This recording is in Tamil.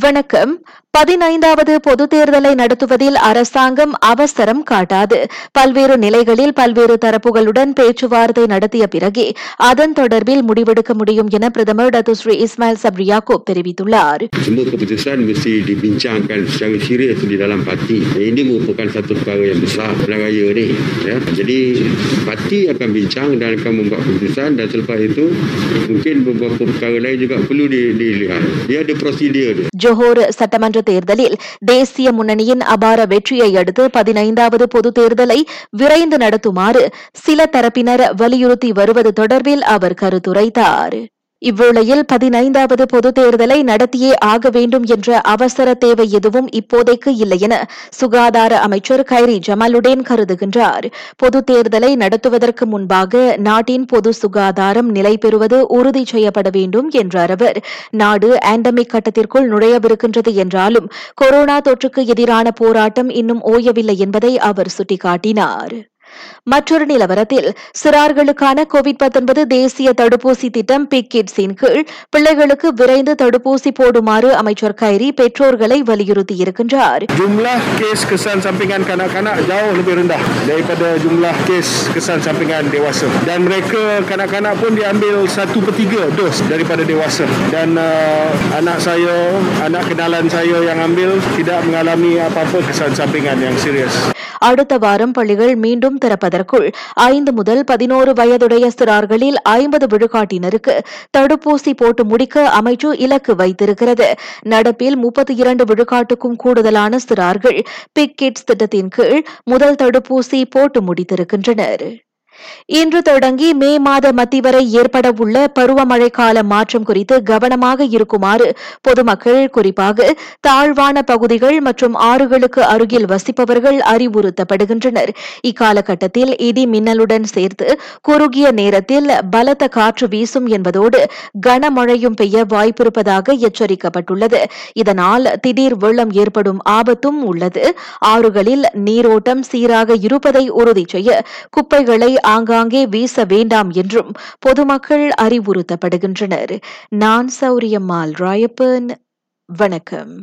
வணக்கம். பதினைந்தாவது பொது தேர்தலை நடத்துவதில் அரசாங்கம் அவசரம் காட்டாது பல்வேறு நிலைகளில் பல்வேறு தரப்புகளுடன் பேச்சுவார்த்தை நடத்திய பிறகே அதன் தொடர்பில் முடிவெடுக்க முடியும் என பிரதமர் டத்துஸ்ரீ இஸ்மாயில் சப்ரி யாக்கூப் தெரிவித்துள்ளார் Semua keputusan mesti dibincangkan secara serius di dalam parti. Ini merupakan satu perkara yang besar dalam raya ni. Ya. Jadi parti akan bincang dan akan membuat keputusan dan selepas itu mungkin beberapa perkara lain juga perlu di- dilihat. Dia ada prosedur dia. Johor சட்டமன்ற தேர்தலில் தேசிய முன்னணியின் அபார வெற்றியை அடுத்து பதினைந்தாவது பொது தேர்தலை விரைந்து நடத்துமாறு சில தரப்பினர் வலியுறுத்தி வருவது தொடர்பில் அவர் கருத்துரைத்தார். இவ்வேளையில் பதினைந்தாவது பொது தேர்தலை நடத்தியே ஆக வேண்டும் என்ற அவசர தேவை எதுவும் இப்போதைக்கு இல்லை என சுகாதார அமைச்சர் கைரி ஜமாலுடேன் கருதுகின்றார். பொது தேர்தலை நடத்துவதற்கு முன்பாக நாட்டின் பொது சுகாதாரம் நிலை பெறுவது உறுதி செய்யப்பட வேண்டும் என்றார் அவர். நாடு ஆண்டமிக் கட்டத்திற்குள் நுழையவிருக்கின்றது என்றாலும் கொரோனா தொற்றுக்கு எதிரான போராட்டம் இன்னும் ஓயவில்லை என்பதை அவர் சுட்டிக்காட்டினார். மற்றொரு நிலவரத்தில் சிறார்களுக்கான கோவிட் 19 தேசிய தடுப்பூசி திட்டம் பிக் கிட்ஸின் கீழ் பிள்ளைகளுக்கு விரைந்து தடுப்பூசி போடுமாறு அமைச்சர் கைரி பெற்றோர்களை வலியுறுத்தியிருக்கின்றார் Jumlah kes kesan sampingan kanak-kanak jauh lebih rendah daripada jumlah kes kesan sampingan dewasa. Dan mereka kanak-kanak pun diambil satu per tiga dos daripada dewasa. Dan uh, anak saya, anak kenalan saya yang ambil tidak mengalami apa-apa kesan sampingan yang serius. அடுத்த வாரம் பள்ளிகள் மீண்டும் திறப்பதற்குள் ஐந்து முதல் பதினோரு வயதுடைய சிறார்களில் ஐம்பது விழுக்காட்டினருக்கு தடுப்பூசி போட்டு முடிக்க அமைச்சு இலக்கு வைத்திருக்கிறது. நடப்பில் முப்பத்தி இரண்டு விழுக்காட்டுக்கும் கூடுதலான சிறார்கள் பிக் கிட்ஸ் திட்டத்தின் கீழ் முதல் தடுப்பூசி போட்டு முடித்திருக்கின்றனர். இன்று தொடங்கி மே மாத மத்தி வரை ஏற்படவுள்ள பருவமழை கால மாற்றம் குறித்து கவனமாக இருக்குமாறு பொதுமக்கள் குறிப்பாக தாழ்வான பகுதிகள் மற்றும் ஆறுகளுக்கு அருகில் வசிப்பவர்கள் அறிவுறுத்தப்படுகின்றனர். இக்காலகட்டத்தில் இடி மின்னலுடன் சேர்த்து குறுகிய நேரத்தில் பலத்த காற்று வீசும் என்பதோடு கனமழையும் பெய்ய வாய்ப்பிருப்பதாக எச்சரிக்கப்பட்டுள்ளது. இதனால் திடீர் வெள்ளம் ஏற்படும் ஆபத்தும் உள்ளது. ஆறுகளில் நீரோட்டம் சீராக இருப்பதை உறுதி செய்ய குப்பைகளை ஆங்காங்கே வீச வேண்டாம் என்றும் பொதுமக்கள் அறிவுறுத்தப்படுகின்றனர். நான் சௌரியம்மாள் ராயப்பன். வணக்கம்.